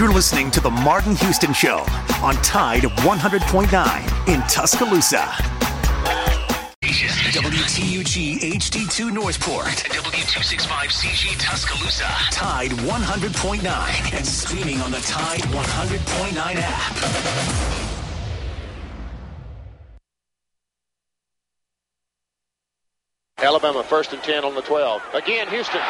You're listening to The Martin Houston Show on Tide 100.9 in Tuscaloosa. WTUG HD2 Northport, W265CG Tuscaloosa, Tide 100.9, and streaming on the Tide 100.9 app. Alabama first and 10 on the 12. Again, Houston.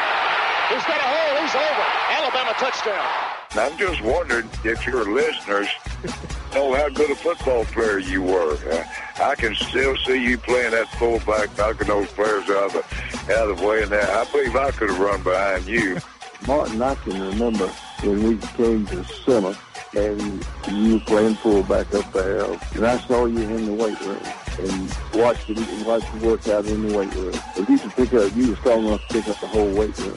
He's got a hole. He's over. Alabama touchdown. I'm just wondering if your listeners know how good a football player you were. Uh, I can still see you playing that fullback, knocking those players out of the, out of the way. And that, I believe I could have run behind you. Martin, I can remember when we came to summer and you were playing fullback up there, and I saw you in the weight room and watched you watched you work out in the weight room. If you could pick up, you were strong enough to pick up the whole weight room.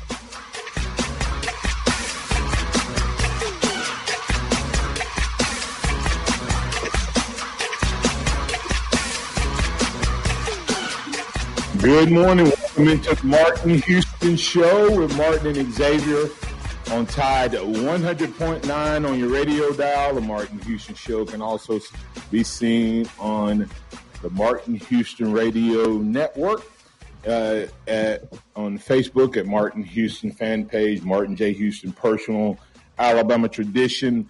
Good morning. Welcome into the Martin Houston Show with Martin and Xavier on Tide 100.9 on your radio dial. The Martin Houston Show can also be seen on the Martin Houston Radio Network. Uh, at, on Facebook at Martin Houston fan page, Martin J. Houston personal, Alabama tradition,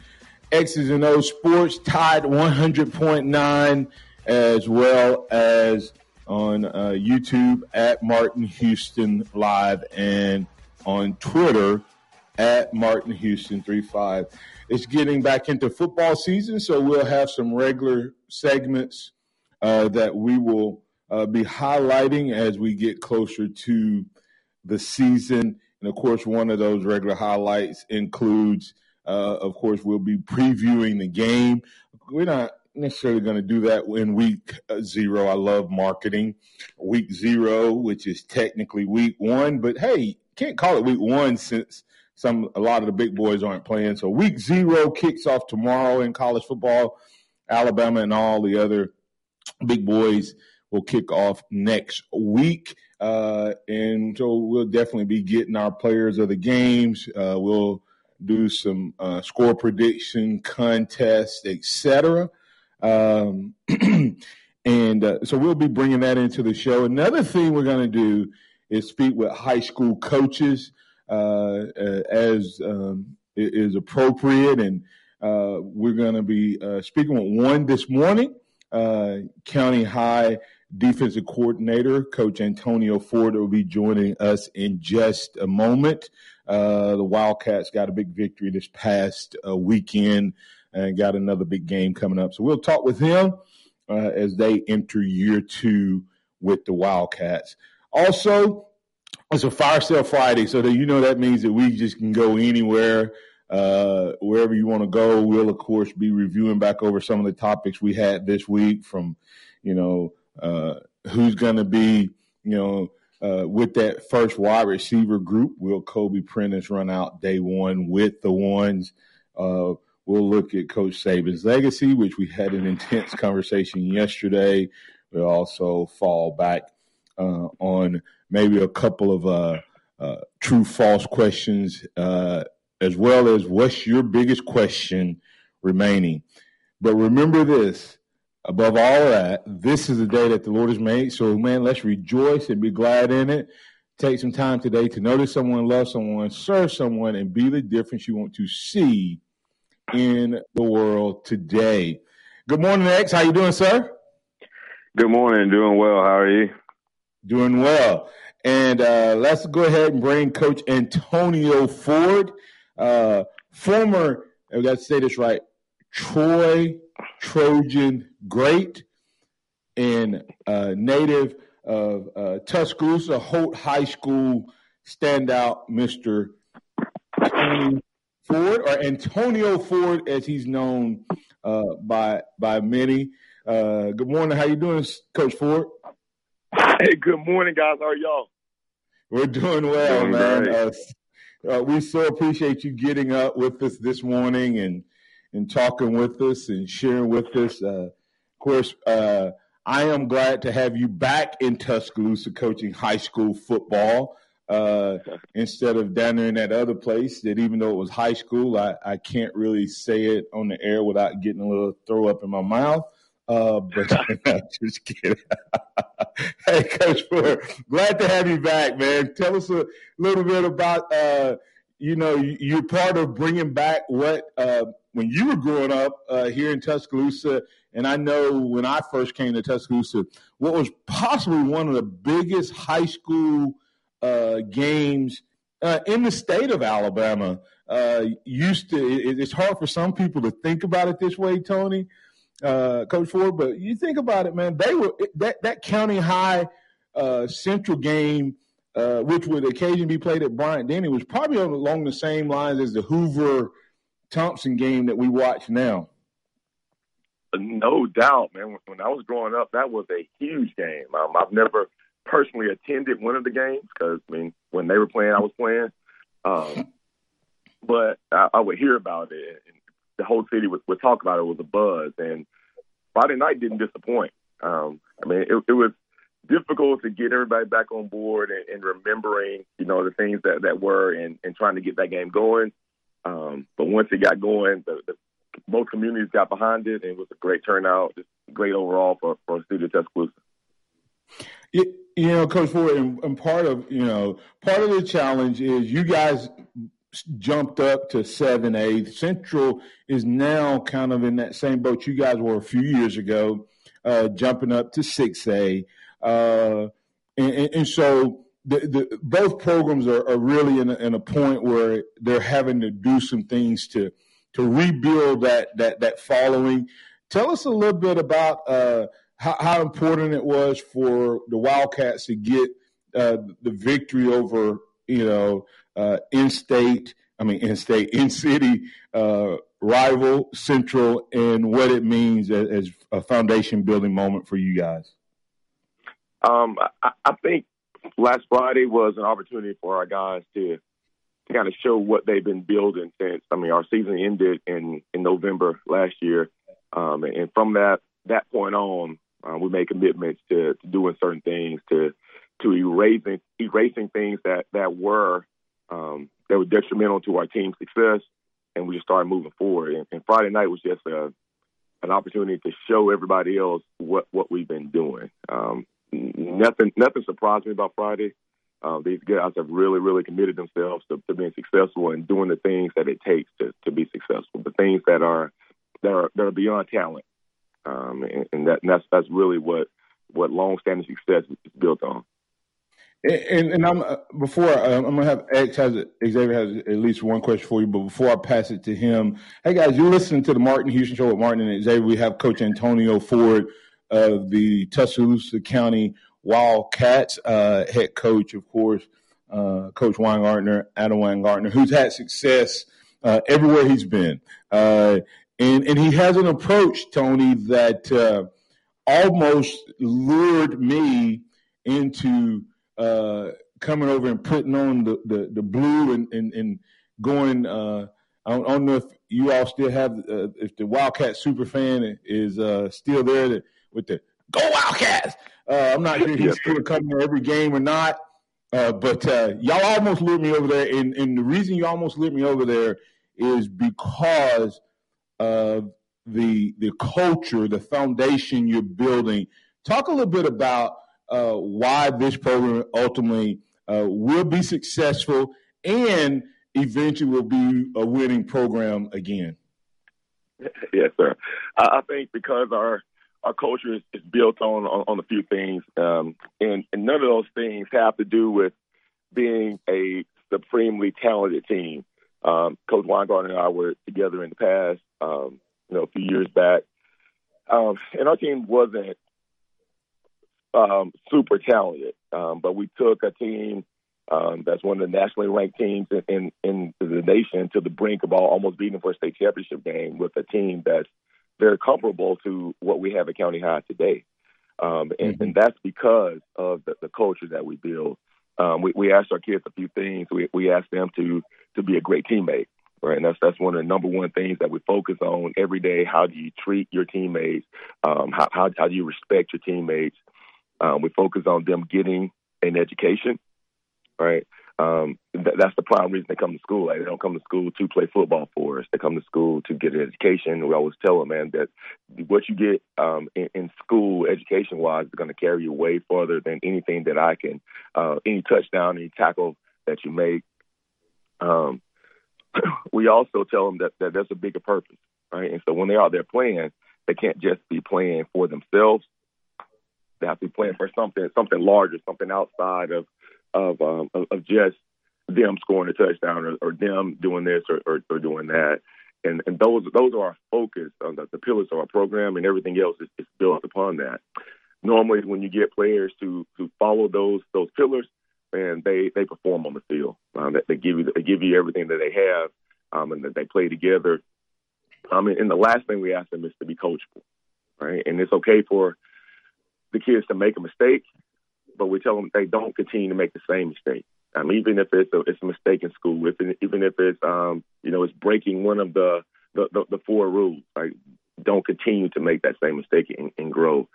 X's and O's sports, Tide 100.9, as well as on uh, YouTube at Martin Houston Live and on Twitter at Martin Houston 35. It's getting back into football season, so we'll have some regular segments uh, that we will uh, be highlighting as we get closer to the season. And of course, one of those regular highlights includes, uh, of course, we'll be previewing the game. We're not necessarily going to do that in week uh, zero. I love marketing. Week zero, which is technically week one, but hey, can't call it week one since some a lot of the big boys aren't playing. So week zero kicks off tomorrow in college football. Alabama and all the other big boys will kick off next week. Uh, and so we'll definitely be getting our players of the games. Uh, we'll do some uh, score prediction contests, etc. Um, and uh, so we'll be bringing that into the show. Another thing we're going to do is speak with high school coaches uh, uh as um, is appropriate. And uh, we're going to be uh, speaking with one this morning, County High defensive coordinator, Coach Antonio Ford, will be joining us in just a moment. Uh, the Wildcats got a big victory this past uh, weekend and got another big game coming up. So we'll talk with him uh, as they enter year two with the Wildcats. Also, it's a fire sale Friday, so that you know that means that we just can go anywhere, uh, wherever you want to go. We'll of course be reviewing back over some of the topics we had this week, from you know uh, who's going to be, you know. Uh, with that first wide receiver group, will Kobe Prentice run out day one with the ones? We'll look at Coach Saban's legacy, which we had an intense conversation yesterday. We'll also fall back uh, on maybe a couple of uh, uh, true false questions, uh, as well as what's your biggest question remaining. But remember this above all that, this is the day that the Lord has made. So, man, let's rejoice and be glad in it. Take some time today to notice someone, love someone, serve someone, and be the difference you want to see in the world today. Good morning, X. How you doing, sir? Good morning. Doing well. How are you? Doing well. And uh, let's go ahead and bring Coach Antonio Ford, uh, former, I got to say this right, Troy Trojan great and uh, native of uh, Tuscaloosa, Holt High School standout, Mr. Tony Ford, or Antonio Ford, as he's known uh, by by many. Uh, good morning. How you doing, Coach Ford? Hey, good morning, guys. How are y'all? We're doing well, doing man. Uh, uh, we so appreciate you getting up with us this morning and and talking with us and sharing with us. Uh, of course, uh, I am glad to have you back in Tuscaloosa coaching high school football uh, instead of down there in that other place that even though it was high school, I, I can't really say it on the air without getting a little throw up in my mouth. Uh, but just kidding. hey, Coach Ford, glad to have you back, man. Tell us a little bit about, uh, you know, you're part of bringing back what uh, when you were growing up uh, here in Tuscaloosa, and I know when I first came to Tuscaloosa, what was possibly one of the biggest high school uh, games uh, in the state of Alabama. Uh, used to, it, it's hard for some people to think about it this way, Tony, uh, Coach Ford, but you think about it, man. They were that that county high uh, central game. Uh, which would occasionally be played at Bryant Denny, was probably along the same lines as the Hoover Thompson game that we watch now. No doubt, man. When I was growing up, that was a huge game. Um, I've never personally attended one of the games because I mean, when they were playing, I was playing. Um, but I, I would hear about it, and the whole city would, would talk about it. It was a buzz, and Friday night didn't disappoint. Um, I mean, it, it was difficult to get everybody back on board and, and remembering, you know, the things that that were, and, and trying to get that game going. Um, but once it got going, the, the, both communities got behind it, and it was a great turnout, just great overall for for of Tuscaloosa. You, you know, Coach Ford, and, and part of you know part of the challenge is you guys jumped up to seven A. Central is now kind of in that same boat you guys were a few years ago, uh, jumping up to six A, uh, and, and, so the, the, both programs are, are really in a, in a, point where they're having to do some things to to rebuild that that that following. Tell us a little bit about uh, how, how, important it was for the Wildcats to get uh, the victory over you know uh, in-state, I mean in-state, in-city uh, rival Central, and what it means as, as, a foundation building moment for you guys. Um, I, I think last Friday was an opportunity for our guys to to kind of show what they've been building since. I mean, our season ended in in November last year, um, and from that that point on, uh, we made commitments to, to doing certain things to to erasing erasing things that that were um, that were detrimental to our team's success, and we just started moving forward. And, and Friday night was just a an opportunity to show everybody else what what we've been doing. Um, nothing nothing surprised me about Friday. Uh, these guys have really, really committed themselves to, to, being successful and doing the things that it takes to, to be successful. The things that are that are that are beyond talent, um, and, and, that, and that's that's really what what long-standing success is built on. And, and I'm uh, before uh, I'm gonna have X has Xavier has at least one question for you, but before I pass it to him, hey guys, you're listening to the Martin Houston Show with Martin and Xavier. We have Coach Antonio Ford of the Tuscaloosa County Wildcats, uh, head coach, of course, uh, Coach Weingartner, Adam Weingartner, who's had success uh, everywhere he's been. Uh, and, and he has an approach, Tony, that uh, almost lured me into uh, coming over and putting on the, the, the blue and, and, and going. I don't, I, don't, know if you all still have, if the Wildcat super fan is still there with the Go Wildcats. Uh, I'm not sure he's still coming to every game or not. Uh, but uh, y'all almost lured me over there, and, and the reason you almost lured me over there is because of the the culture, the foundation you're building. Talk a little bit about uh, why this program ultimately uh, will be successful and eventually will be a winning program again. Yes, sir. I think because our our culture is, is built on, on, on a few things, um, and, and none of those things have to do with being a supremely talented team. Um, Coach Weingarten and I were together in the past, um, you know, a few years back, um, and our team wasn't um, super talented, um, but we took a team Um, that's one of the nationally ranked teams in, in, in the nation to the brink of all, almost beating for a state championship game with a team that's very comparable to what we have at County High today. Um, and, mm-hmm. and, that's because of the, the, culture that we build. Um, we, we asked our kids a few things. We, we asked them to to be a great teammate, right? And that's that's one of the number one things that we focus on every day. How do you treat your teammates? Um, how, how, how do you respect your teammates? Um, we focus on them getting an education, right? Um, th- that's the prime reason they come to school. Like, they don't come to school to play football for us. They come to school to get an education. We always tell them, man, that what you get um, in, in school, education wise, is going to carry you way farther than anything that I can, uh, any touchdown, any tackle that you make. Um, we also tell them that, that there's a bigger purpose, right? And so when they're out there playing, they can't just be playing for themselves. They have to be playing for something, something larger, something outside of of um, of, just them scoring a touchdown or, or them doing this or, or, or, doing that. And and those those are our focus, uh, the, the pillars of our program, and everything else is, is built upon that. Normally, when you get players to to follow those those pillars, and they they perform on the field. Um, they, they give you they give you everything that they have, um, and that they play together. I mean, and the last thing we ask them is to be coachable, right? And it's okay for the kids to make a mistake, but we tell them they don't continue to make the same mistake. Um, even if it's a, it's a mistake in school, if even if it's um, you know it's breaking one of the the, the, the four rules, like don't continue to make that same mistake and, and grow.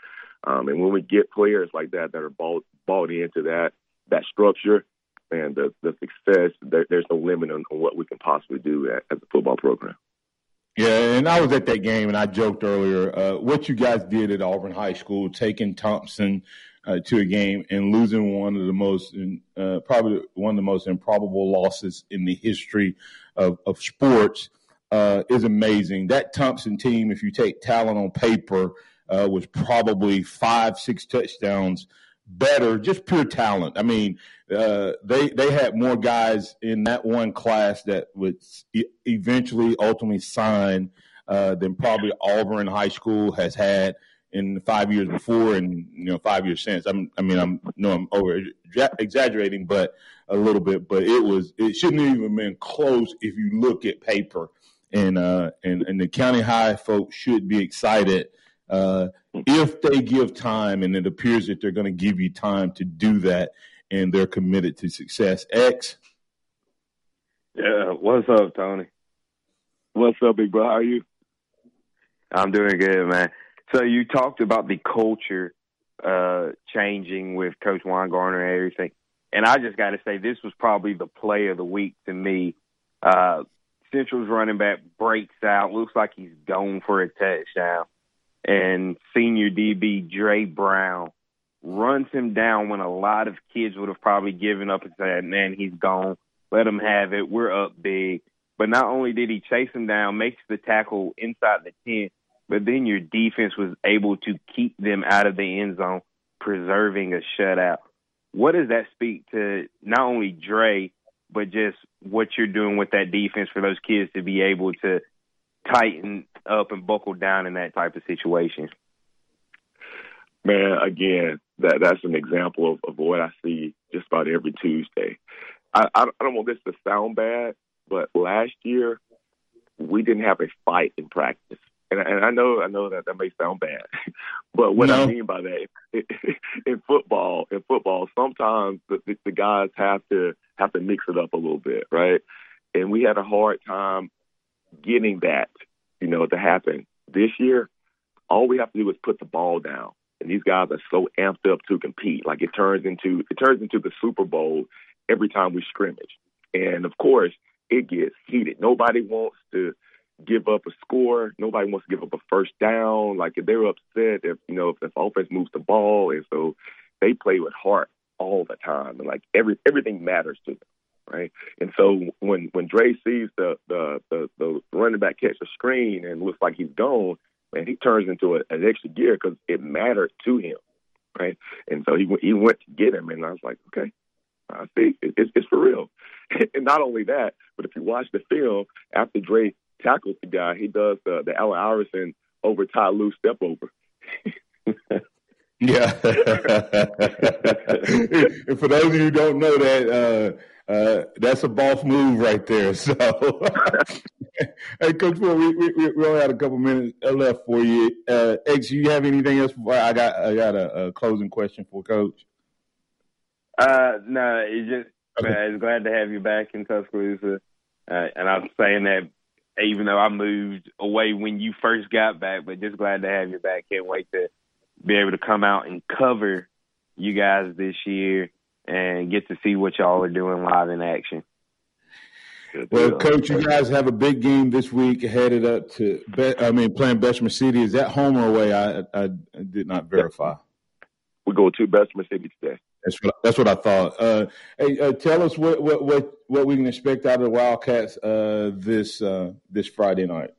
Um, and when we get players like that that are bought bought into that that structure and the the success, there, there's no limit on, on, what we can possibly do at, at the football program. Yeah, and I was at that game, and I joked earlier uh, what you guys did at Auburn High School, taking Thompson uh, to a game and losing one of the most, uh, probably one of the most improbable losses in the history of, of sports, uh, is amazing. That Thompson team, if you take talent on paper, uh, was probably five, six touchdowns better, just pure talent. I mean, uh, they they had more guys in that one class that would eventually, ultimately sign uh, than probably Auburn High School has had in the five years before and you know five years since. I'm, I mean, I'm no, I'm over exaggerating, but a little bit. But it was it shouldn't have even been close if you look at paper. And uh, and and the county high folks should be excited uh, if they give time, and it appears that they're going to give you time to do that, and they're committed to success. X. Yeah, what's up, Tony? What's up, big bro? How are you? I'm doing good, man. So you talked about the culture uh, changing with Coach Weingartner and everything, and I just got to say this was probably the play of the week to me. Uh, Central's running back breaks out, looks like he's going for a touchdown, and senior DB Dre Brown runs him down when a lot of kids would have probably given up and said, "Man, he's gone. Let him have it. We're up big." But not only did he chase him down, makes the tackle inside the ten, but then your defense was able to keep them out of the end zone, preserving a shutout. What does that speak to not only Dre, but just what you're doing with that defense for those kids to be able to tighten up and buckle down in that type of situation? Man, again, that that's an example of, of what I see just about every Tuesday. I, I don't want this to sound bad, but last year we didn't have a fight in practice and, and I know I know that that may sound bad, but what no. I mean by that in football, in football, sometimes the, the, the guys have to have to mix it up a little bit, right? And we had a hard time getting that, you know, to happen this year. All we have to do is put the ball down, and these guys are so amped up to compete. Like it turns into it turns into the Super Bowl every time we scrimmage, and of course it gets heated. Nobody wants to give up a score. Nobody wants to give up a first down. Like if they're upset if you know if the offense moves the ball, and so they play with heart all the time, and like every everything matters to them, right? And so when when Dre sees the the the, the running back catch a screen and looks like he's gone, man, he turns into a, an extra gear because it mattered to him, right? And so he he went to get him, and I was like, okay. I see. It's, it's for real. and not only that, but if you watch the film after Dre tackles the guy. He does the the Allen Iverson over Ty Lue step over. Yeah. and for those of you who don't know that, uh, uh, that's a boss move right there. So, hey, Coach Ford, we, we, we only had a couple minutes left for you. Uh, X, you have anything else? Before I got I got a, a closing question for Coach. Uh, no, it's just okay. man, glad to have you back in Tuscaloosa. Uh, and I'm saying that even though I moved away when you first got back, but just glad to have you back. Can't wait to be able to come out and cover you guys this year and get to see what y'all are doing live in action. Well, Coach, you guys have a big game this week headed up to, I mean, playing Bessemer City. Is that home or away? I, I, I did not verify. We go to Bessemer City today. That's what that's what I thought. Uh, hey, uh, tell us what, what what what we can expect out of the Wildcats uh, this uh, this Friday night.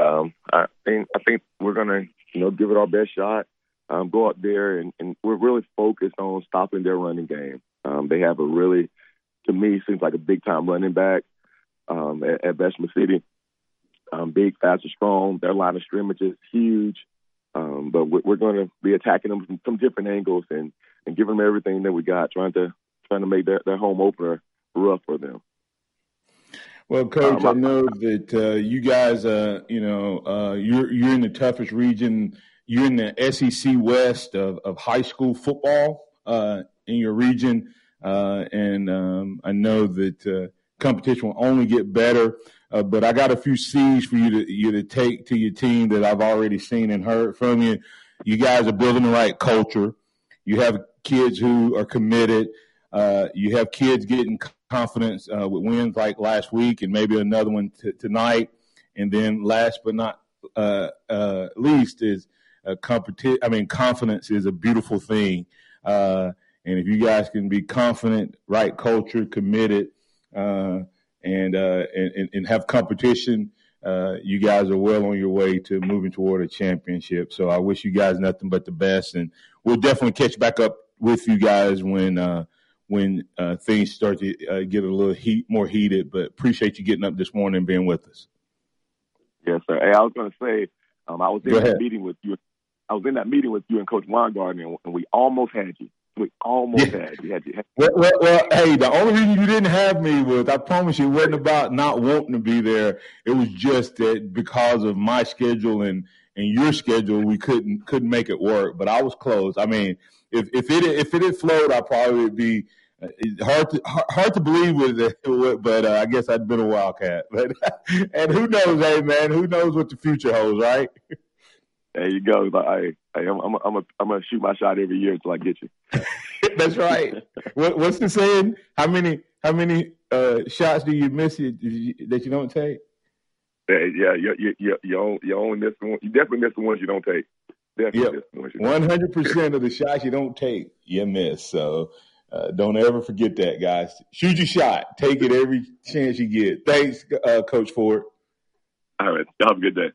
Um, I think I think we're gonna you know give it our best shot. Um, go out there and, and, we're really focused on stopping their running game. Um, they have a really, to me, seems like a big time running back um, at, at Bessemer City. Um, big, fast, and strong. Their line of scrimmage is huge. Um, but we're, we're going to be attacking them from, from different angles and and giving them everything that we got, trying to trying to make their, their home opener rough for them. Well, Coach, um, I know that uh, you guys, uh, you know, uh, you're you're in the toughest region. You're in the SEC West of, of high school football uh, in your region, uh, and um, I know that uh, competition will only get better. but I got a few C's for you to you to take to your team that I've already seen and heard from you. You guys are building the right culture. You have kids who are committed. Uh, you have kids getting confidence uh, with wins like last week and maybe another one t- tonight. And then last but not uh, uh least is competi- I mean, confidence is a beautiful thing. Uh, and if you guys can be confident, right culture, committed, uh, and, and, and have competition, uh, you guys are well on your way to moving toward a championship. So I wish you guys nothing but the best, and we'll definitely catch back up with you guys when uh, when uh, things start to uh, get a little heat more heated. But appreciate you getting up this morning and being with us. Yes, sir. Hey, I was going to say um, I was in that meeting with you. I was in that meeting with you and Coach Weingarten, and we almost had you. We almost yeah. had you. Had you. Had well, well, well, hey, the only reason you didn't have me was I promise you, it wasn't about not wanting to be there. It was just that because of my schedule and and your schedule, we couldn't couldn't make it work. But I was close. I mean, if if it if it had flowed, I probably would be uh, hard to hard to believe with it, but uh, I guess I'd been a wildcat. But and who knows, hey man, who knows what the future holds, right? There you go. I, I, I'm, I'm, I'm, I'm gonna shoot my shot every year until I get you. That's right. what, what's the saying? How many, how many uh, shots do you miss that you don't take? Yeah, you, you, you, you, only, you only miss one. You definitely miss the ones you don't take. Definitely yep. One hundred percent of the shots you don't take, you miss. So uh, don't ever forget that, guys. Shoot your shot. Take it every chance you get. Thanks, uh, Coach Ford. All right. Have a good day.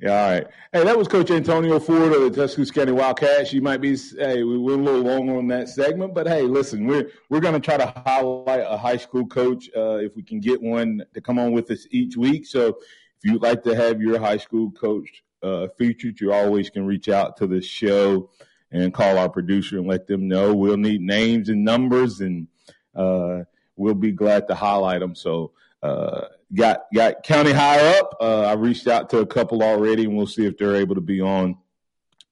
Yeah, all right. Hey, that was Coach Antonio Ford of the Tuscaloosa County Wildcats. You might be, hey, we were a little long on that segment, but hey, listen, we're we're going to try to highlight a high school coach uh, if we can get one to come on with us each week. So if you'd like to have your high school coach uh, featured, you always can reach out to the show and call our producer and let them know. We'll need names and numbers, and uh, we'll be glad to highlight them. So uh, got got county high up. Uh, I reached out to a couple already, and we'll see if they're able to be on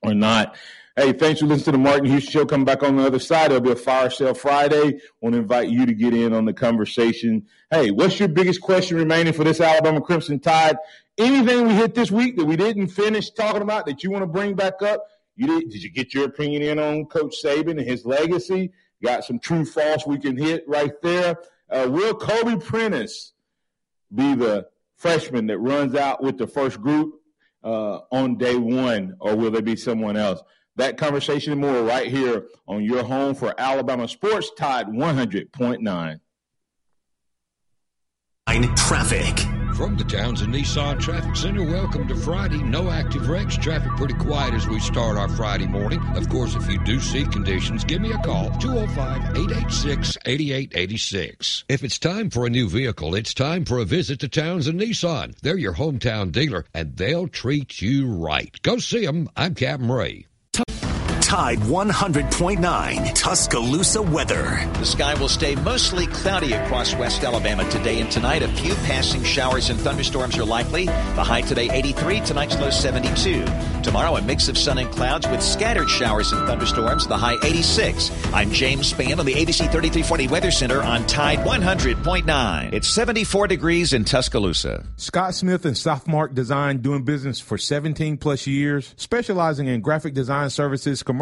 or not. Hey, thanks for listening to the Martin Houston Show. Come back on the other side. There'll be a fire sale Friday. Want to invite you to get in on the conversation. Hey, what's your biggest question remaining for this Alabama Crimson Tide? Anything we hit this week that we didn't finish talking about that you want to bring back up? You did? Did you get your opinion in on Coach Saban and his legacy? Got some true false we can hit right there. Uh, will Kobe Prentice be the freshman that runs out with the first group uh, on day one, or will there be someone else? That conversation and more right here on your home for Alabama Sports Tide 100.9. Traffic. From the Townsend Nissan Traffic Center, welcome to Friday. No active wrecks. Traffic pretty quiet as we start our Friday morning. Of course, if you do see conditions, give me a call 205 886 8886. If it's time for a new vehicle, it's time for a visit to Townsend Nissan. They're your hometown dealer, and they'll treat you right. Go see them. I'm Captain Ray. Tide 100.9 Tuscaloosa weather. The sky will stay mostly cloudy across West Alabama today and tonight. A few passing showers and thunderstorms are likely. The high today 83, tonight's low 72. Tomorrow, a mix of sun and clouds with scattered showers and thunderstorms. The high 86. I'm James Spann on the ABC 3340 Weather Center on Tide 100.9. It's 74 degrees in Tuscaloosa. Scott Smith and Softmark Design doing business for 17 plus years, specializing in graphic design services, commercial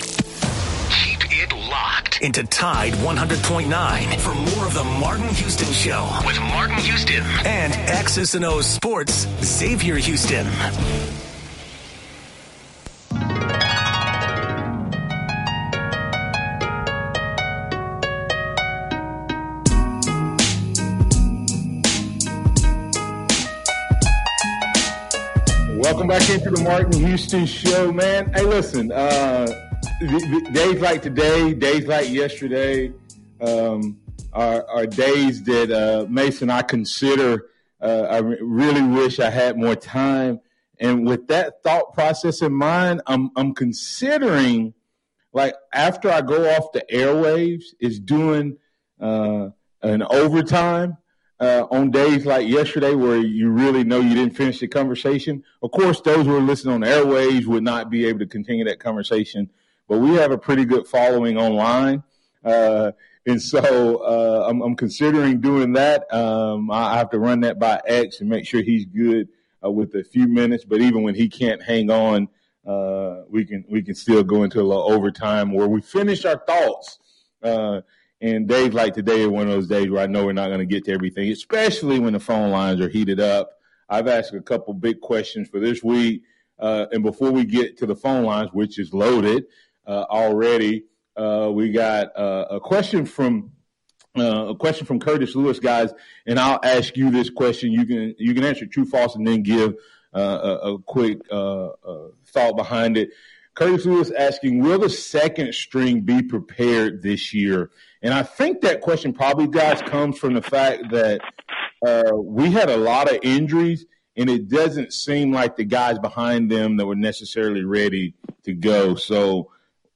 Into Tide 100.9 for more of the Martin Houston Show with Martin Houston and X's and O's Sports Xavier Houston. Welcome back into the Martin Houston Show, man. Hey, listen, uh, days like today, days like yesterday, um, are, are, days that uh, Mason I consider. Uh, I really wish I had more time, and with that thought process in mind, I'm I'm considering like after I go off the airwaves, is doing uh, an overtime uh, on days like yesterday where you really know you didn't finish the conversation. Of course, those who are listening on the airways would not be able to continue that conversation, but we have a pretty good following online. Uh, and so uh, I'm, I'm, considering doing that. Um, I have to run that by X and make sure he's good uh, with a few minutes. But even when he can't hang on, uh, we can we can still go into a little overtime where we finish our thoughts uh, and days like today are one of those days where I know we're not going to get to everything, especially when the phone lines are heated up. I've asked a couple big questions for this week. Uh, and before we get to the phone lines, which is loaded already, uh, we got uh, a question from uh, a question from Curtis Lewis, guys. And I'll ask you this question. You can you can answer true, false, and then give uh, a, a, quick thought behind it. Curtis Lewis asking, will the second string be prepared this year? And I think that question probably, guys, comes from the fact that uh, we had a lot of injuries, and it doesn't seem like the guys behind them that were necessarily ready to go. So,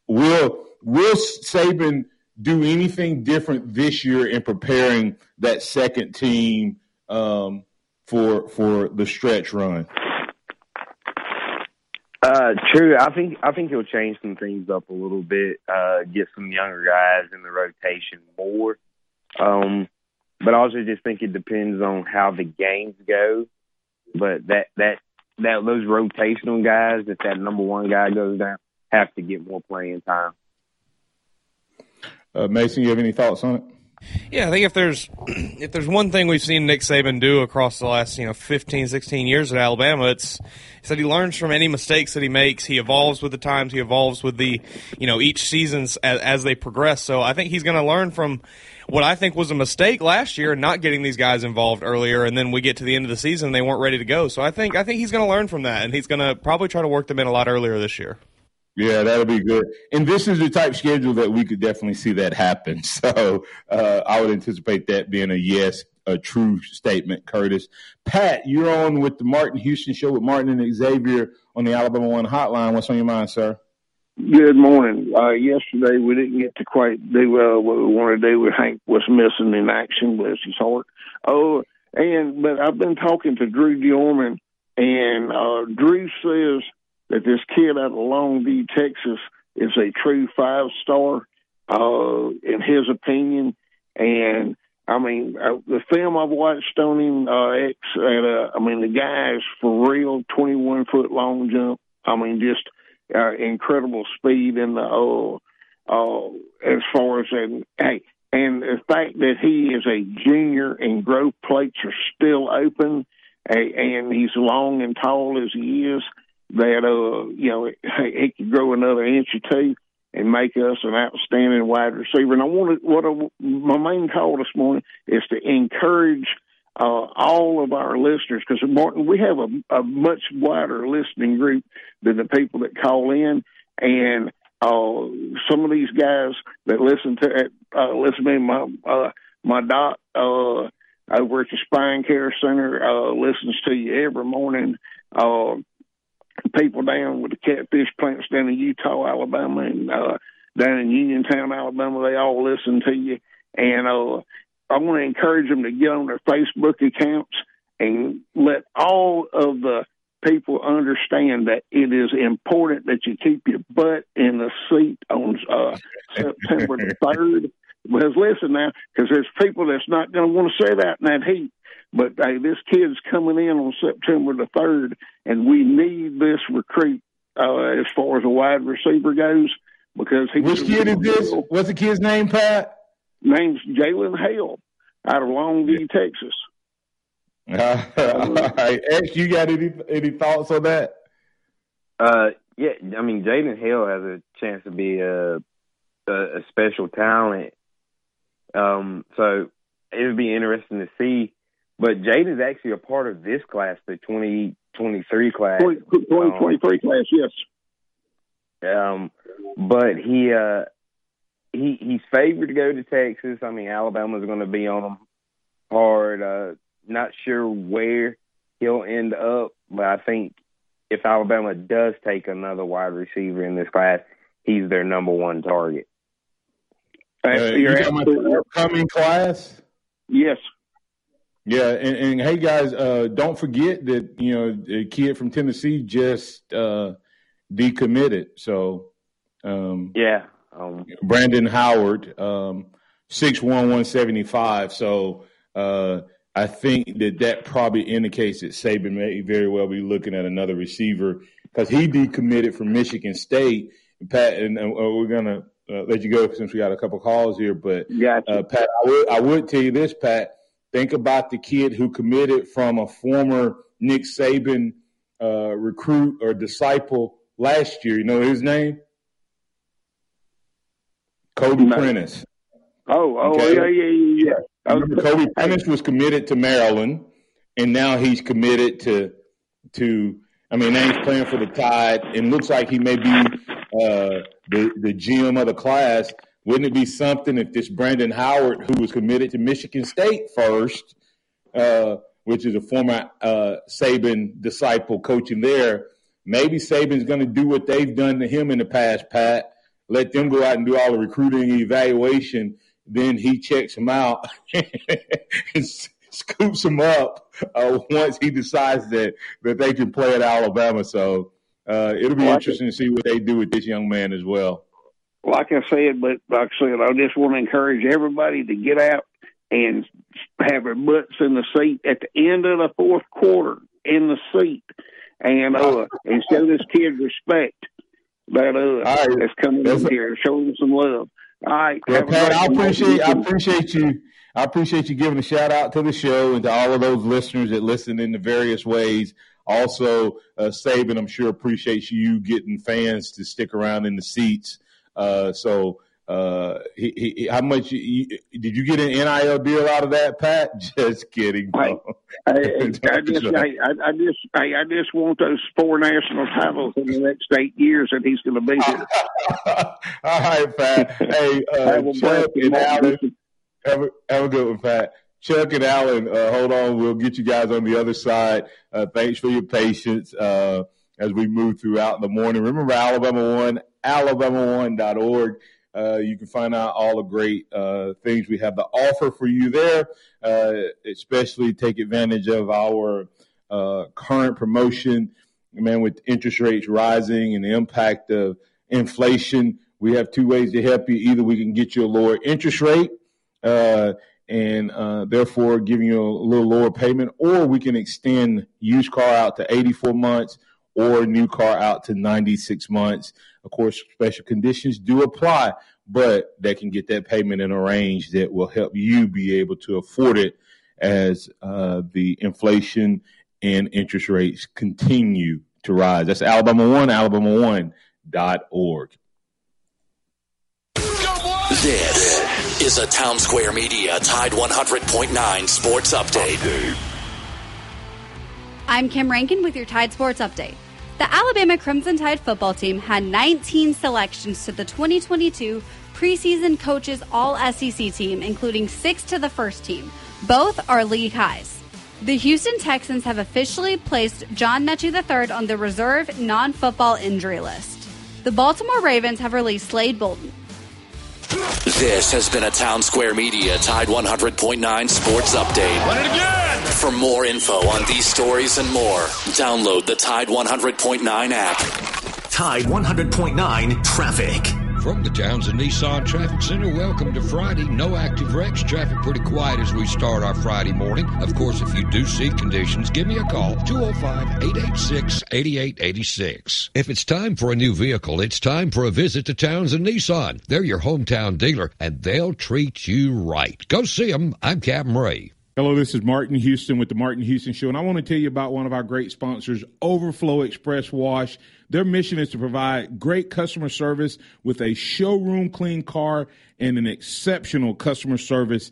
will will Saban do anything different this year in preparing that second team um, for for the stretch run? Uh, true. I think I think he'll change some things up a little bit. Uh, get some younger guys in the rotation more. Um, but I also just think it depends on how the games go. But that that that those rotational guys, if that number one guy goes down, have to get more playing time. Uh, Mason, you have any thoughts on it? Yeah, I think if there's if there's one thing we've seen Nick Saban do across the last you know 15, 16 years at Alabama, it's, it's that he learns from any mistakes that he makes. He evolves with the times. He evolves with the you know each seasons as, as they progress. So I think he's going to learn from what I think was a mistake last year, not getting these guys involved earlier, and then we get to the end of the season they weren't ready to go. So I think I think he's going to learn from that, and he's going to probably try to work them in a lot earlier this year. Yeah, that'll be good. And this is the type schedule that we could definitely see that happen. So uh, I would anticipate that being a yes, a true statement, Curtis. Pat, you're on with the Martin Houston show with Martin and Xavier on the Alabama One hotline. What's on your mind, sir? Good morning. Uh, yesterday we didn't get to quite do uh, what we wanted to do. With Hank was missing in action, bless his heart. Oh, and but I've been talking to Drew Dorman, and uh, Drew says that this kid out of Longview, Texas, is a true five star, uh, in his opinion. And I mean, uh, the film I've watched on him, uh, X, uh, I mean, the guy is for real, 21 foot long jump. I mean, just uh, incredible speed in the, uh, uh, as far as, and hey, and the fact that he is a junior and growth plates are still open, and he's long and tall as he is, that uh you know he, he could grow another inch or two and make us an outstanding wide receiver. And I wanted what I, my main call this morning is to encourage uh, all of our listeners because Martin, we have a, a much wider listening group than the people that call in, and uh, some of these guys that listen to uh, listen to me, my uh, my doc uh, over at the Spine Care Center uh, listens to you every morning. Uh, people down with the catfish plants down in Eutaw, Alabama, and uh, down in Uniontown, Alabama, they all listen to you. And uh, I want to encourage them to get on their Facebook accounts and let all of the people understand that it is important that you keep your butt in the seat on uh, September the 3rd. Because listen now, because there's people that's not going to want to say that in that heat. But hey, this kid's coming in on September the 3rd, and we need this recruit uh, as far as a wide receiver goes. Because he Which kid is this? What's the kid's name, Pat? Name's Jalen Hale out of Longview, Texas. Uh, all right, X, you got any any thoughts on that? Uh, yeah, I mean, Jalen Hale has a chance to be a a, a special talent. Um, so it would be interesting to see. But Jalen's actually a part of this class, the twenty twenty three class. Twenty twenty three class, yes. Um, but he uh he he's favored to go to Texas. I mean, Alabama's going to be on him hard. Uh, not sure where he'll end up, but I think if Alabama does take another wide receiver in this class, he's their number one target. Uh, you're the upcoming class? Yes. Yeah, and, and hey guys, uh, don't forget that you know the kid from Tennessee just uh, decommitted. So um, yeah, um, Brandon Howard, um, six one one seventy five. So uh, I think that that probably indicates that Saban may very well be looking at another receiver because he decommitted from Michigan State. Pat, and, and we're gonna uh, let you go since we got a couple calls here. But gotcha. uh, Pat, I would, I would tell you this, Pat. Think about the kid who committed from a former Nick Saban uh, recruit or disciple last year. You know his name? Kobe no. Prentice. Oh, oh, okay? yeah, yeah, yeah. yeah. Remember, Kobe Prentice was committed to Maryland, and now he's committed to to. I mean, now he's playing for the Tide, and looks like he may be uh, the the GM of the class. Wouldn't it be something if this Brandon Howard, who was committed to Michigan State first, uh, which is a former uh, Saban disciple coaching there, maybe Saban's going to do what they've done to him in the past, Pat. Let them go out and do all the recruiting and evaluation. Then he checks him out and scoops him up uh, once he decides that, that they can play at Alabama. So uh, it'll be interesting to see what they do with this young man as well like I said, but like I said, I just want to encourage everybody to get out and have their butts in the seat at the end of the fourth quarter in the seat and uh and show this kid respect that uh right. that's coming that's in a- here, show him some love. All right. Well, Pat, I appreciate I appreciate you I appreciate you giving a shout out to the show and to all of those listeners that listen in the various ways. Also, uh, Saban, I'm sure appreciates you getting fans to stick around in the seats uh, so, uh, he, he, how much you, did you get an NIL deal out of that, Pat? Just kidding. I, I, I, just, I, I, just, I, I just want those four national titles in the next eight years and he's going to be here. All right, Pat. Hey, uh, and Alan, have a, have a good one, Pat. Chuck and Alan, uh, hold on. We'll get you guys on the other side. Uh, thanks for your patience uh, as we move throughout the morning. Remember, Alabama One, alabama1.org. Uh, you can find out all the great uh, things we have to offer for you there, uh, especially take advantage of our uh, current promotion. Man, with interest rates rising and the impact of inflation, we have two ways to help you. Either we can get you a lower interest rate uh, and uh, therefore giving you a little lower payment, or we can extend used car out to 84 months or new car out to 96 months. Of course, special conditions do apply, but they can get that payment in a range that will help you be able to afford it as uh, the inflation and interest rates continue to rise. That's Alabama One, Alabama One.org. This is a Townsquare Media Tide 100.9 Sports Update. I'm Kim Rankin with your Tide Sports Update. The Alabama Crimson Tide football team had 19 selections to the 2022 preseason coaches All SEC team, including six to the first team. Both are league highs. The Houston Texans have officially placed John Metchie III on the reserve non football injury list. The Baltimore Ravens have released Slade Bolden. This has been a Townsquare Media Tide 100.9 Sports Update. Run it again! For more info on these stories and more, download the Tide 100.9 app. Tide 100.9 traffic. From the Townsend Nissan Traffic Center, welcome to Friday. No active wrecks. Traffic pretty quiet as we start our Friday morning. Of course, if you do see conditions, give me a call 205 886 8886. If it's time for a new vehicle, it's time for a visit to Townsend Nissan. They're your hometown dealer, and they'll treat you right. Go see them. I'm Captain Ray. Hello, this is Martin Houston with the Martin Houston Show, and I want to tell you about one of our great sponsors, Overflow Express Wash. Their mission is to provide great customer service with a showroom clean car and an exceptional customer service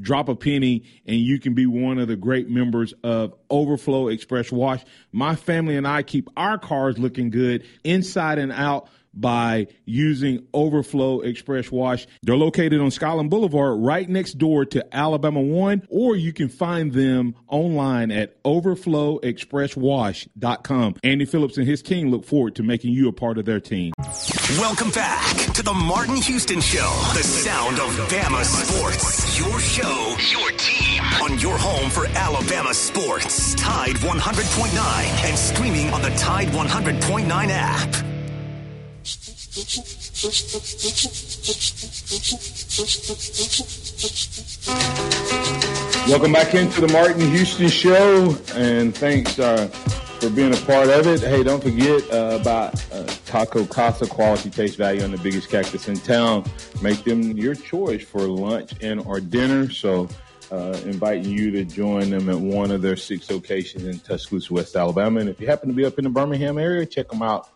drop a penny, and you can be one of the great members of Overflow Express Wash. My family and I keep our cars looking good inside and out by using Overflow Express Wash. They're located on Skyland Boulevard right next door to Alabama One, or you can find them online at overflowexpresswash.com. Andy Phillips and his team look forward to making you a part of their team. Welcome back to the Martin Houston Show, the sound of Bama sports. Your show, your team, on your home for Alabama sports. Tide 100.9 and streaming on the Tide 100.9 app. Welcome back into the Martin Houston Show, and thanks uh, for being a part of it. Hey, don't forget uh, about uh, Taco Casa quality taste value on the biggest cactus in town. Make them your choice for lunch and or dinner. So, uh, inviting you to join them at one of their six locations in Tuscaloosa, West Alabama. And if you happen to be up in the Birmingham area, check them out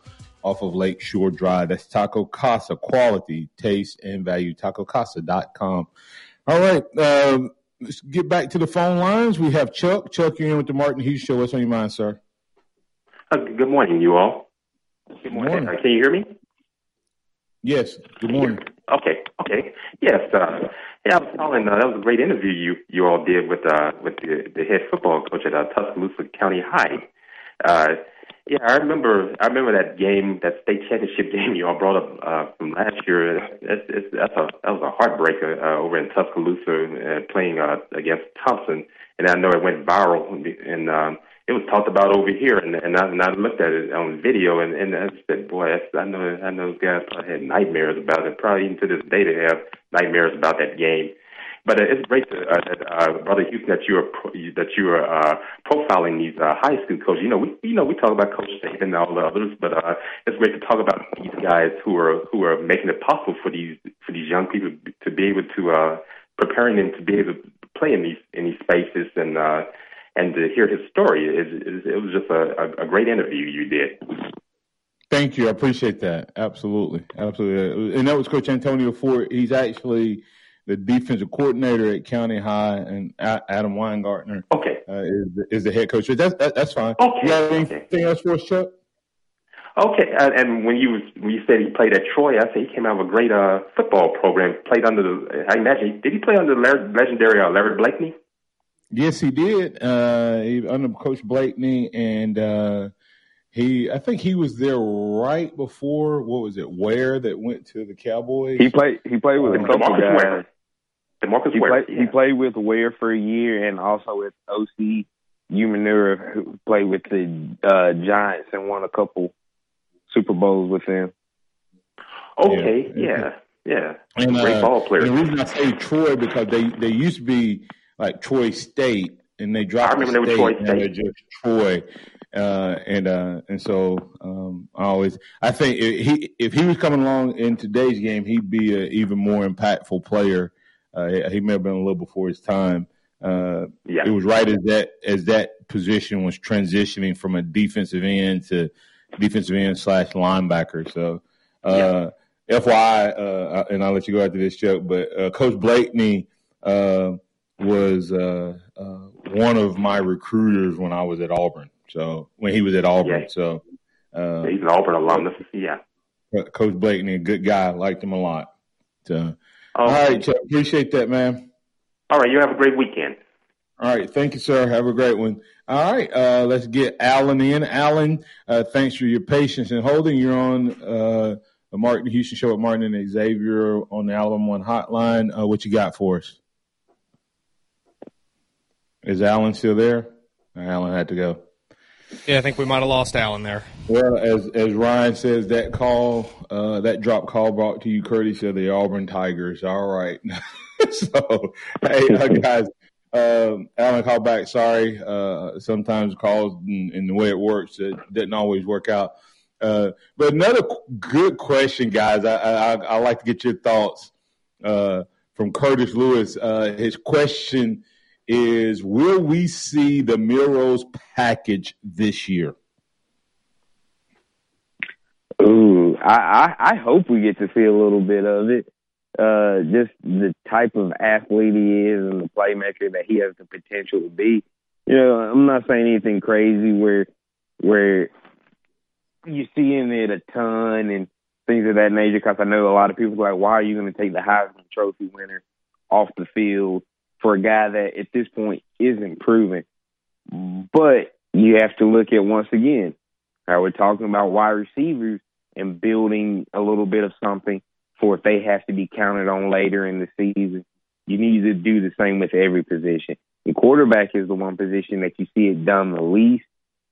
off of Lake Shore Drive. That's Taco Casa quality, taste, and value. TacoCasa.com. All right. Um, let's get back to the phone lines. We have Chuck. Chuck, you're in with the Martin Hughes Show. What's on your mind, sir? Uh, good morning, you all. Good morning. Uh, can you hear me? Yes. Good morning. Okay. Okay. Yes. Uh, yeah, I was calling. Uh, that was a great interview you you all did with uh, with the, the head football coach at uh, Tuscaloosa County High. Uh, yeah, I remember. I remember that game, that state championship game you all brought up uh, from last year. That's, that's, that's a that was a heartbreaker uh, over in Tuscaloosa uh, playing uh, against Thompson, and I know it went viral, and um, it was talked about over here. And, and, I, and I looked at it on video, and, and I said, "Boy, I know I know those guys probably had nightmares about it. Probably even to this day they have nightmares about that game." But uh, it's great, to, uh, uh, Brother Houston, that you are pro- that you are uh, profiling these uh, high school coaches. You know, we you know we talk about Coach Saban and all the others, but uh, it's great to talk about these guys who are who are making it possible for these for these young people to be able to uh, preparing them to be able to play in these in these spaces and uh, and to hear his story. It, it, it was just a, a, a great interview you did. Thank you. I appreciate that. Absolutely. Absolutely. And that was Coach Antonio Ford. He's actually the defensive coordinator at County High, and Adam Weingartner okay. uh, is, is the head coach. But that's that, that's fine. Okay. You have anything okay. else for us, Chuck? Okay, uh, and when you when you said he played at Troy, I said he came out of a great uh, football program. Played under the, I imagine, did he play under the legendary uh, Larry Blakeney? Yes, he did. Uh, he, under Coach Blakeney, and uh, he, I think he was there right before what was it, Ware that went to the Cowboys. He played. He played with a couple DeMarcus guys. Ware. DeMarcus He Ware. played. He played with Ware for a year, and also with Osi Umenyiora, who played with the uh, Giants and won a couple Super Bowls with them. Okay, yeah, yeah, And, great uh, ball player. The reason I say Troy because they they used to be like Troy State, and they dropped. I remember the they were Troy and they're just Troy. Uh, and uh, and so um, I always I think if he if he was coming along in today's game, he'd be an even more impactful player. Uh, he may have been a little before his time. Uh, yeah. It was right as that as that position was transitioning from a defensive end to defensive end slash linebacker. So, uh, yeah. FYI, uh, and I'll let you go after this joke, but uh, Coach Blakeney uh, was uh, one of my recruiters when I was at Auburn. So when he was at Auburn, yeah. so uh, he's an Auburn alumnus. Yeah, Coach Blakeney, a good guy, liked him a lot. So, um, all right, Chuck, appreciate that, man. All right, you have a great weekend. All right, thank you, sir. Have a great one. All right, uh, let's get Alan in. Alan, uh, thanks for your patience and holding. You're on uh, the Martin Houston Show with Martin and Xavier on the Alabama One Hotline. Uh, what you got for us? Is Alan still there? Alan had to go. Yeah, I think we might have lost Allen there. Well, as as Ryan says, that call, uh, that drop call brought to you courtesy of the Auburn Tigers. All right. so, hey, uh, guys, um, Alan called back. Sorry. Uh, sometimes calls and, and, the way it works, it didn't always work out. Uh, but another good question, guys. I, I, I like to get your thoughts uh, from Curtis Lewis. Uh, his question is will we see the Milroe package this year? Ooh, I, I, I hope we get to see a little bit of it. Uh, just the type of athlete he is and the playmaker that he has the potential to be. You know, I'm not saying anything crazy where where you see him it a ton and things of that nature. Because I know a lot of people are like, why are you going to take the Heisman Trophy winner off the field? For a guy that at this point isn't proven. But you have to look at once again how we're talking about wide receivers and building a little bit of something for if they have to be counted on later in the season. You need to do the same with every position. The quarterback is the one position that you see it done the least,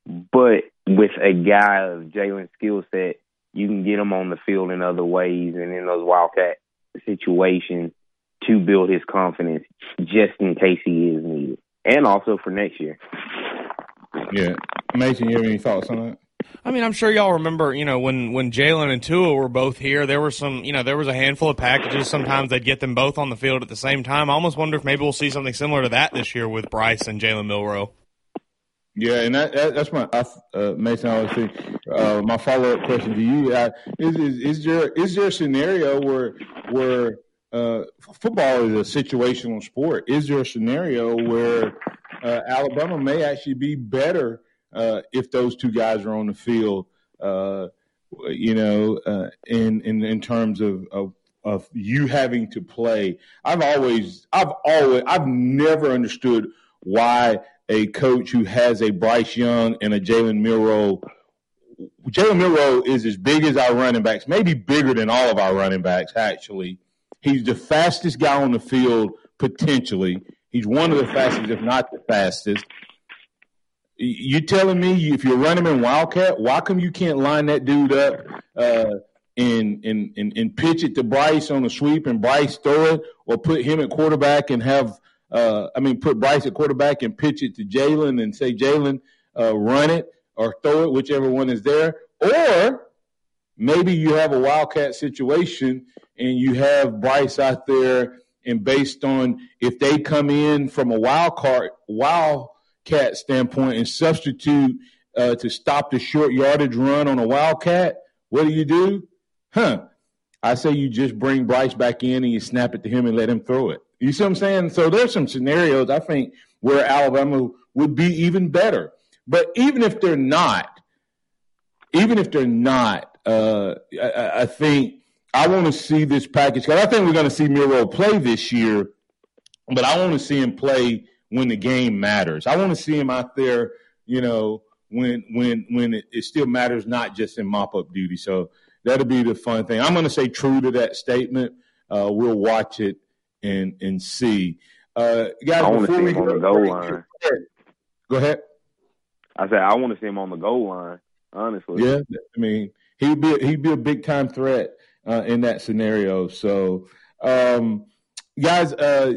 but with a guy of Jalen's skill set, you can get him on the field in other ways and in those wildcat situations to build his confidence just in case he is needed, and also for next year. Yeah, Mason, you have any thoughts on that? I mean, I'm sure y'all remember, you know, when when Jalen and Tua were both here, there were some, you know, there was a handful of packages. Sometimes they'd get them both on the field at the same time. I almost wonder if maybe we'll see something similar to that this year with Bryce and Jalen Milroe. Yeah, and that, that that's my uh, Mason. I would uh, my follow up question to you uh, is, is is there is there a scenario where where uh, football is a situational sport. Is there a scenario where uh, Alabama may actually be better uh, if those two guys are on the field? Uh, you know, uh, in in in terms of, of of you having to play. I've always, I've always, I've never understood why a coach who has a Bryce Young and a Jalen Milroe. Jalen Milroe is as big as our running backs, maybe bigger than all of our running backs, actually. He's the fastest guy on the field potentially. He's one of the fastest, if not the fastest. You telling me if you're running in Wildcat, why come you can't line that dude up uh, and, and and and pitch it to Bryce on a sweep and Bryce throw it, or put him at quarterback and have uh, I mean put Bryce at quarterback and pitch it to Jalen and say Jalen uh, run it or throw it, whichever one is there, or maybe you have a Wildcat situation and you have Bryce out there, and based on if they come in from a wild card, wildcat standpoint and substitute uh, to stop the short yardage run on a wildcat, what do you do? Huh? I say you just bring Bryce back in and you snap it to him and let him throw it. You see what I'm saying? So there's some scenarios I think where Alabama would be even better. But even if they're not, even if they're not, uh, I, I think I want to see this package because I think we're going to see Milroe play this year, but I want to see him play when the game matters. I want to see him out there, you know, when when when it, it still matters, not just in mop up duty. So that'll be the fun thing. I'm going to say true to that statement. Uh, we'll watch it and and see. Uh, guys, I want to see him on the goal line. Go ahead. I said I want to see him on the goal line. Honestly, yeah. I mean, he'd be he'd be a big time threat uh, in that scenario. So, um, guys, uh,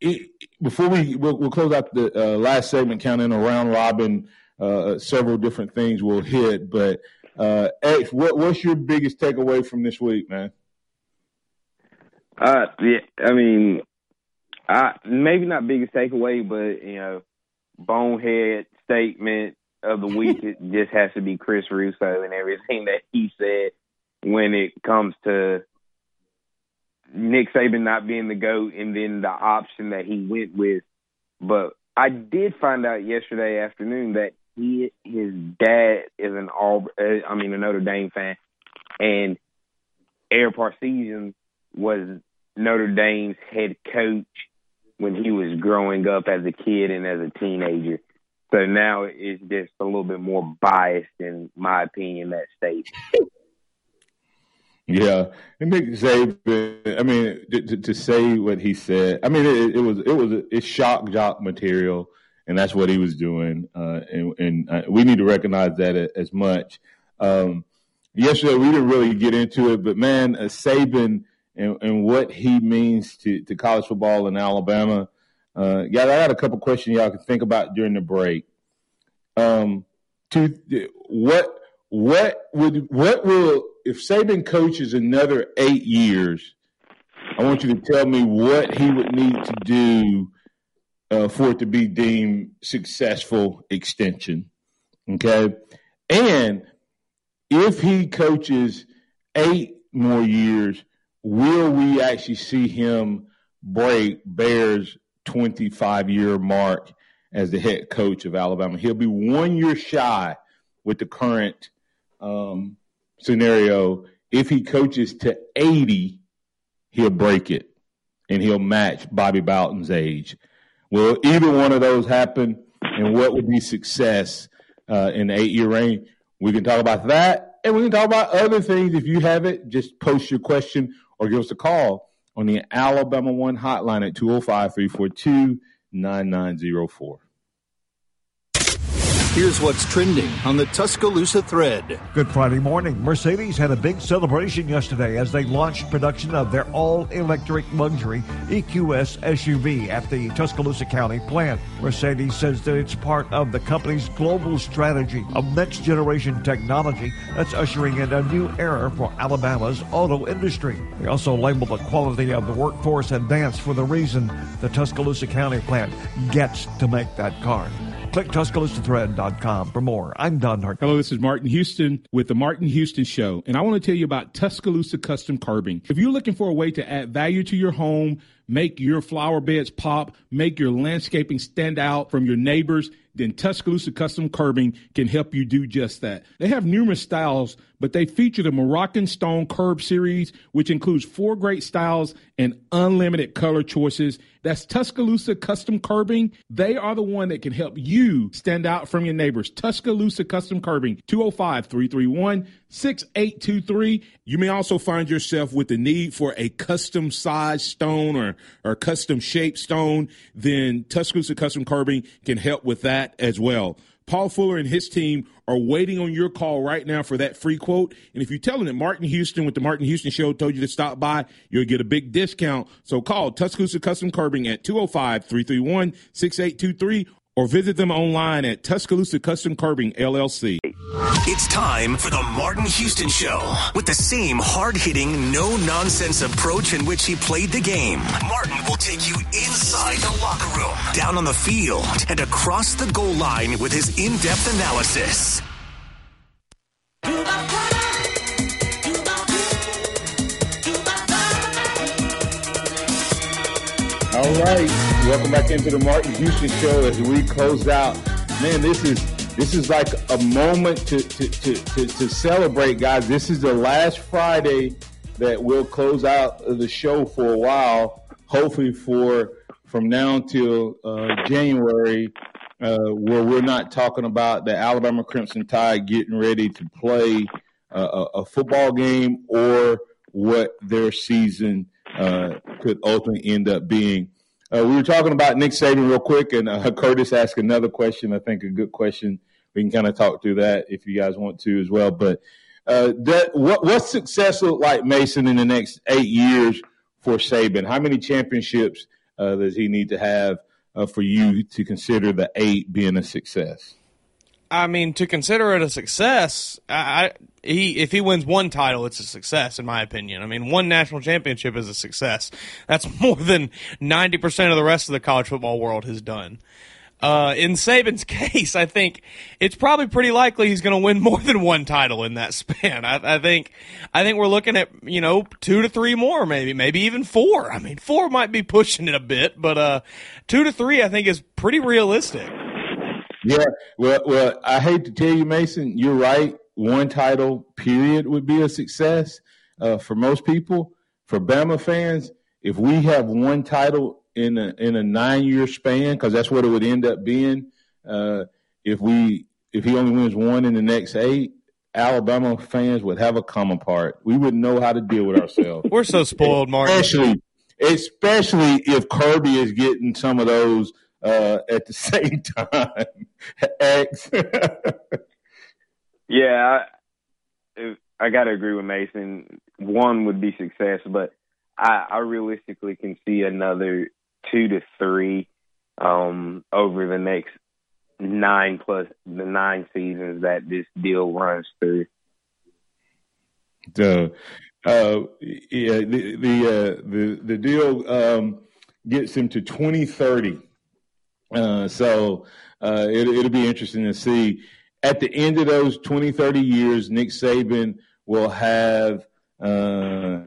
it, before we we'll, we'll, close out the uh, last segment, counting a round robin uh, several different things we'll hit. But uh, X, what, what's your biggest takeaway from this week, man? Uh, yeah, I mean, I maybe not biggest takeaway, but you know, bonehead statement of the week it just has to be Chris Russo and everything that he said when it comes to Nick Saban not being the goat, and then the option that he went with. But I did find out yesterday afternoon that he his dad is an Auburn, uh, I mean a Notre Dame fan, and Ara Parseghian was Notre Dame's head coach when he was growing up as a kid and as a teenager. So now it's just a little bit more biased, in my opinion, that statement. Yeah, and Nick Saban. I mean, to, to, say what he said. I mean, it, it was it was it's shock jock material, and that's what he was doing. Uh, and, and uh, we need to recognize that as much. Um, yesterday we didn't really get into it, but man, uh, Saban and, and what he means to, to college football in Alabama. Uh, yeah, I got a couple questions y'all can think about during the break. Um, to what what would what will if Saban coaches another eight years? I want you to tell me what he would need to do uh, for it to be deemed successful extension. Okay, and if he coaches eight more years, will we actually see him break Bears' 25 year mark as the head coach of Alabama? He'll be one year shy with the current um, scenario. If he coaches to 80, he'll break it and he'll match Bobby Bowden's age. Will either one of those happen? And what would be success uh, in the eight year range? We can talk about that and we can talk about other things. If you have it, just post your question or give us a call on the Alabama One hotline at 205 342 9904. Here's what's trending on the Tuscaloosa thread. Good Friday morning. Mercedes had a big celebration yesterday as they launched production of their all electric luxury EQS SUV at the Tuscaloosa County plant. Mercedes says that it's part of the company's global strategy of next generation technology that's ushering in a new era for Alabama's auto industry. They also label the quality of the workforce advanced for the reason the Tuscaloosa County plant gets to make that car. Click TuscaloosaThread.com for more. I'm Don Hart. Hello, this is Martin Houston with the Martin Houston Show, and I want to tell you about Tuscaloosa Custom Curbing. If you're looking for a way to add value to your home, make your flower beds pop, make your landscaping stand out from your neighbors, then Tuscaloosa Custom Curbing can help you do just that. They have numerous styles, but they feature the Moroccan Stone Curb series, which includes four great styles and unlimited color choices. That's Tuscaloosa Custom Curbing. They are the one that can help you stand out from your neighbors. Tuscaloosa Custom Curbing, 205 331 6823. You may also find yourself with the need for a custom size stone or, or custom shaped stone. Then Tuscaloosa Custom Curbing can help with that as well. Paul Fuller and his team are waiting on your call right now for that free quote. And if you tell them that Martin Houston with the Martin Houston Show told you to stop by, you'll get a big discount. So call Tuscaloosa Custom Curbing at 205 331 6823 or visit them online at Tuscaloosa Custom Curbing LLC. It's time for the Martin Houston Show with the same hard hitting, no nonsense approach in which he played the game. Martin will take you inside the locker room, down on the field, and across the goal line with his in depth analysis. All right, welcome back into the Martin Houston Show as we close out. Man, this is this is like a moment to to, to, to, to celebrate, guys. This is the last Friday that we'll close out the show for a while. Hopefully, for from now until uh, January, uh, where we're not talking about the Alabama Crimson Tide getting ready to play uh, a, a football game or what their season uh, could ultimately end up being. Uh, we were talking about Nick Saban real quick, and uh, Curtis asked another question. I think a good question. We can kind of talk through that if you guys want to as well. But uh, that, what what's success look like, Mason, in the next eight years for Saban? How many championships uh, does he need to have uh, for you to consider the eight being a success? I mean, to consider it a success, I, he if he wins one title, it's a success in my opinion. I mean, one national championship is a success. That's more than ninety percent of the rest of the college football world has done. Uh, in Saban's case, I think it's probably pretty likely he's going to win more than one title in that span. I, I, think, I think we're looking at you know two to three more, maybe, maybe even four. I mean, four might be pushing it a bit, but uh, two to three, I think, is pretty realistic. Yeah, well, well, I hate to tell you, Mason, you're right. One title, period, would be a success uh, for most people. For Bama fans, if we have one title in a in a nine year span, because that's what it would end up being. Uh, if we if he only wins one in the next eight, Alabama fans would have a come apart. We wouldn't know how to deal with ourselves. We're so spoiled, Mark. Especially, especially if Kirby is getting some of those uh, at the same time. X. yeah, I, I got to agree with Mason. One would be success, but I, I realistically can see another two to three um, over the next nine plus the nine seasons that this deal runs through. The uh, yeah, the the uh, the the deal um, gets him to twenty thirty. Uh, so uh, it, it'll be interesting to see. At the end of those 20, 30 years, Nick Saban will have, uh,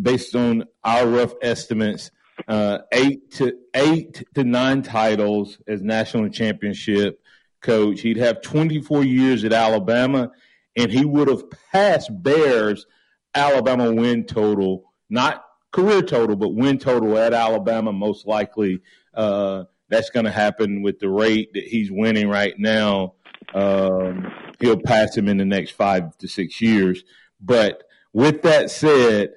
based on our rough estimates, uh, eight to eight to nine titles as national championship coach. He'd have 24 years at Alabama, and he would have passed Bears' Alabama win total, not career total, but win total at Alabama, most likely. Uh, that's going to happen with the rate that he's winning right now. Um, he'll pass him in the next five to six years. But with that said,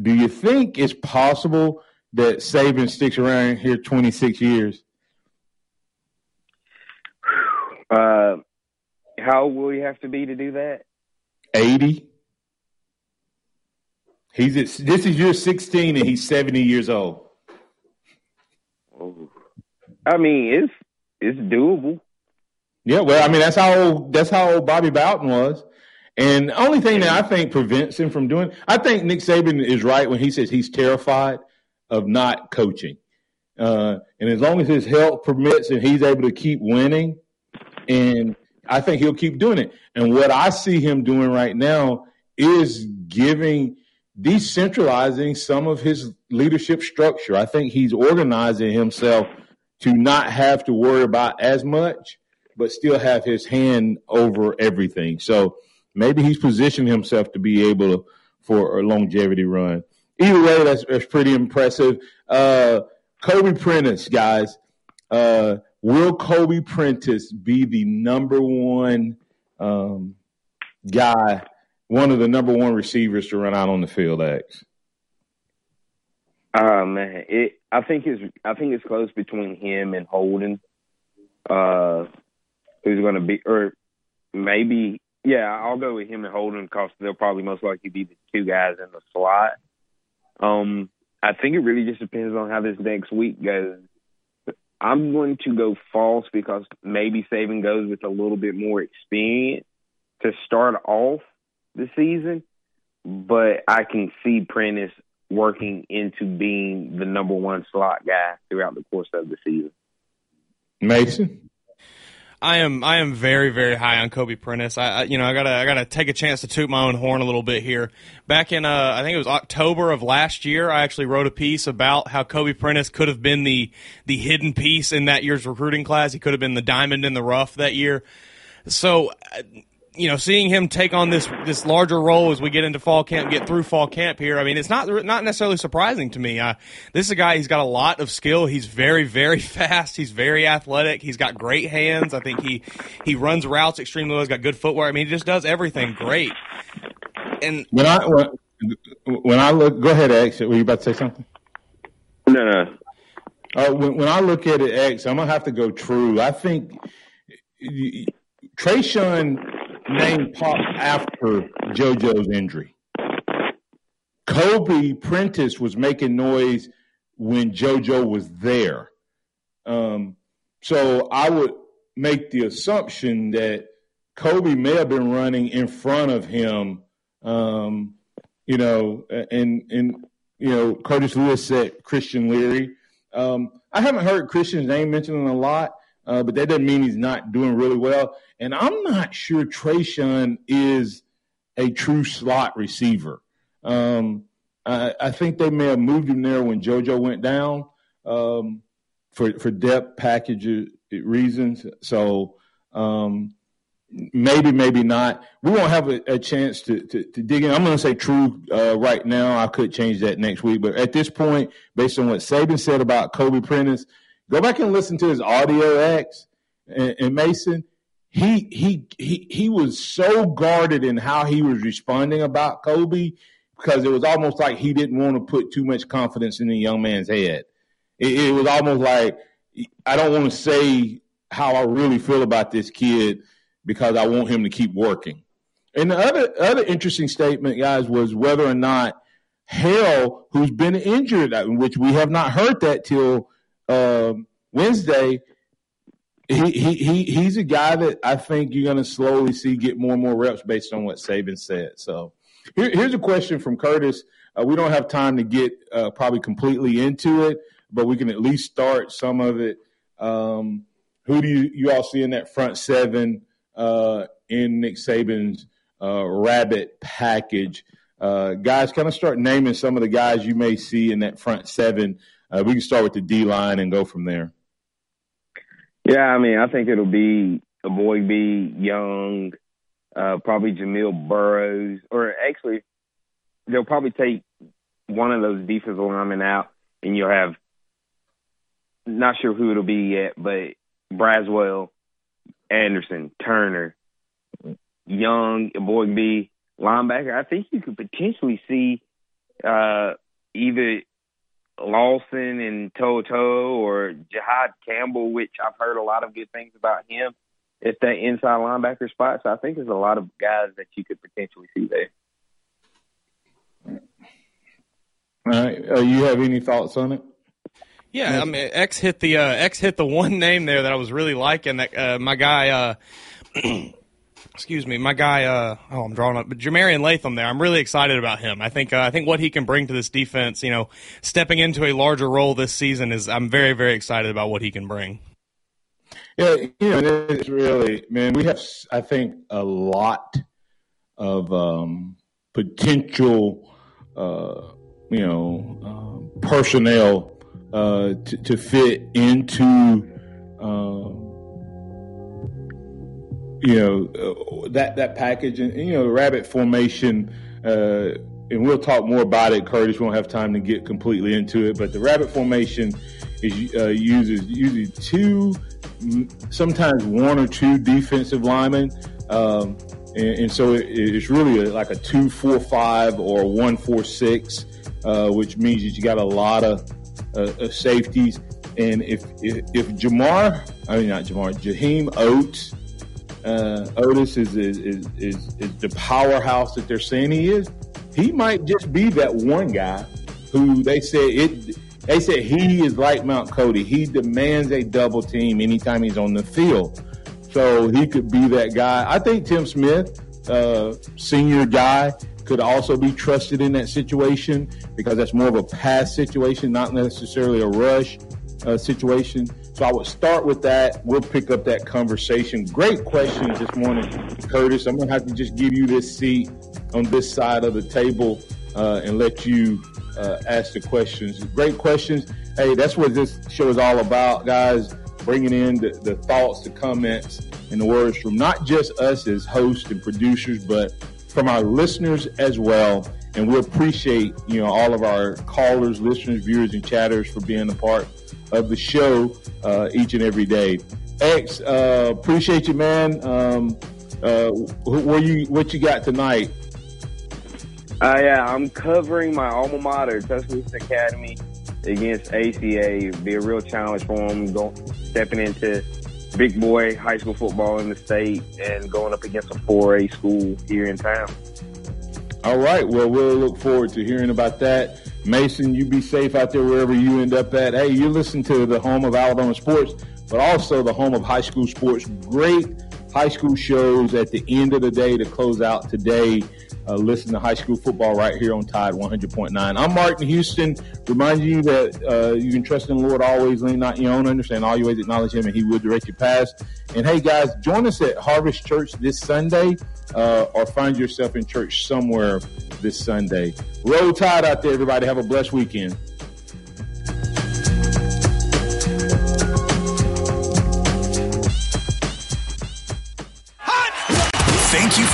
do you think it's possible that Saban sticks around here 26 years? Uh, how old will he have to be to do that? 80. He's at, this is year 16 and he's 70 years old. Oh. I mean, it's it's doable. Yeah, well, I mean that's how old that's how Bobby Bowden was. And the only thing that I think prevents him from doing, I think Nick Saban is right when he says he's terrified of not coaching. Uh, and as long as his health permits and he's able to keep winning, and I think he'll keep doing it. And what I see him doing right now is giving decentralizing some of his leadership structure. I think he's organizing himself to not have to worry about as much, but still have his hand over everything. So maybe he's positioned himself to be able to, for a longevity run. Either way, that's, that's pretty impressive. Uh, Kobe Prentice, guys. Uh, will Kobe Prentice be the number one um, guy, one of the number one receivers to run out on the field, X? Oh man, it. I think it's. I think it's close between him and Holden. Uh, who's going to be, or maybe, yeah, I'll go with him and Holden because they'll probably most likely be the two guys in the slot. Um, I think it really just depends on how this next week goes. I'm going to go false because maybe Saban goes with a little bit more experience to start off the season, but I can see Prentice working into being the number one slot guy throughout the course of the season. Mason. I am I am very very high on Kobe Prentice. I, I, you know I gotta I gotta take a chance to toot my own horn a little bit here. Back in uh, I think it was October of last year, I actually wrote a piece about how Kobe Prentice could have been the the hidden piece in that year's recruiting class. He could have been the diamond in the rough that year. So you know, seeing him take on this this larger role as we get into fall camp, get through fall camp here. I mean, it's not not necessarily surprising to me. Uh, this is a guy. He's got a lot of skill. He's very very fast. He's very athletic. He's got great hands. I think he he runs routes extremely well. He's got good footwear. I mean, he just does everything great. And when I when, when I look, go ahead, X. Were you about to say something? No, no. Uh, when, when I look at it, X, I'm gonna have to go true. I think Traeshon name popped after JoJo's injury. Kobe Prentice was making noise when JoJo was there. Um, so I would make the assumption that Kobe may have been running in front of him. Um, you know, and and you know, Curtis Lewis said Christian Leary. Um, I haven't heard Christian's name mentioned a lot, uh, but that doesn't mean he's not doing really well. And I'm not sure Traeshon is a true slot receiver. Um, I, I, think they may have moved him there when JoJo went down um, for for depth package reasons. So um, maybe, maybe not. We won't have a, a chance to, to, to, dig in. I'm going to say true uh, right now. I could change that next week, but at this point, based on what Saban said about Kobe Prentice, go back and listen to his audio X and, and Mason. He he he he was so guarded in how he was responding about Kobe because it was almost like he didn't want to put too much confidence in the young man's head. It, it was almost like I don't want to say how I really feel about this kid because I want him to keep working. And the other other interesting statement, guys, was whether or not Hale, who's been injured, uh, which we have not heard that till um, Wednesday. He, he he he's a guy that I think you're going to slowly see get more and more reps based on what Saban said. So here, here's a question from Curtis. Uh, we don't have time to get uh, probably completely into it, but we can at least start some of it. Um, who do you, you all see in that front seven uh, in Nick Saban's uh, rabbit package? Uh, guys, kind of start naming some of the guys you may see in that front seven. Uh, we can start with the D line and go from there. Yeah, I mean, I think it'll be a boy B Young, uh, probably Jamil Burroughs, or actually, they'll probably take one of those defensive linemen out, and you'll have not sure who it'll be yet, but Braswell, Anderson, Turner, Young, Boy B, linebacker. I think you could potentially see uh, either Lawson and To'oTo'o or Jihaad Campbell, which I've heard a lot of good things about him at that inside linebacker spot. So I think there's a lot of guys that you could potentially see there. All right. Uh, you have any thoughts on it? Yeah, I mean, X hit the uh, X hit the one name there that I was really liking. That uh, my guy, uh, excuse me, my guy. Uh, oh, I'm drawing up, but Jah-Marien Latham there. I'm really excited about him. I think uh, I think what he can bring to this defense, you know, stepping into a larger role this season is. I'm very very excited about what he can bring. Yeah, you know, it's really man. We have, I think, a lot of um, potential, uh, you know, um, personnel uh, to, to, fit into, um, you know, uh, that that package, and, and, you know, the rabbit formation. Uh, and we'll talk more about it, Curtis. We won't have time to get completely into it, but the rabbit formation is uh, uses usually two, sometimes one or two defensive linemen. Um, and, and, so it, it's really a, like a two four five or one four six, uh, which means that you got a lot of uh, safeties. And if, if, if Jamar, I mean not Jamar, Jaheim Oatis, uh, Oatis is is, is is is the powerhouse that they're saying he is. He might just be that one guy who they say it. They said he is like Mount Cody. He demands a double team anytime he's on the field. So he could be that guy. I think Tim Smith, uh, senior guy, could also be trusted in that situation because that's more of a pass situation, not necessarily a rush uh, situation. So I would start with that. We'll pick up that conversation. Great questions this morning, Curtis. I'm going to have to just give you this seat on this side of the table uh, and let you uh, ask the questions. Great questions. Hey, that's what this show is all about, guys. Bringing in the, the thoughts, the comments, and the words from not just us as hosts and producers, but from our listeners as well. And we appreciate, you know, all of our callers, listeners, viewers, and chatters for being a part of the show uh, each and every day. X, uh, appreciate you, man. Um, uh, where you, what you got tonight? Uh, yeah, I'm covering my alma mater, Tuscaloosa Academy, against ACA. Be a real challenge for them, going, stepping into big boy high school football in the state and going up against a 4A school here in town. All right. Well, we'll look forward to hearing about that. Mason, you be safe out there wherever you end up at. Hey, you listen to the home of Alabama sports, but also the home of high school sports. Great high school shows at the end of the day to close out today. Uh, listen to high school football right here on Tide 100.9. I'm Martin Houston, reminding you that uh, you can trust in the Lord always, lean not your own understand all your ways, acknowledge Him, and He will direct your paths. And hey, guys, join us at Harvest Church this Sunday, uh, or find yourself in church somewhere this Sunday. Roll Tide out there, everybody. Have a blessed weekend. Thank you for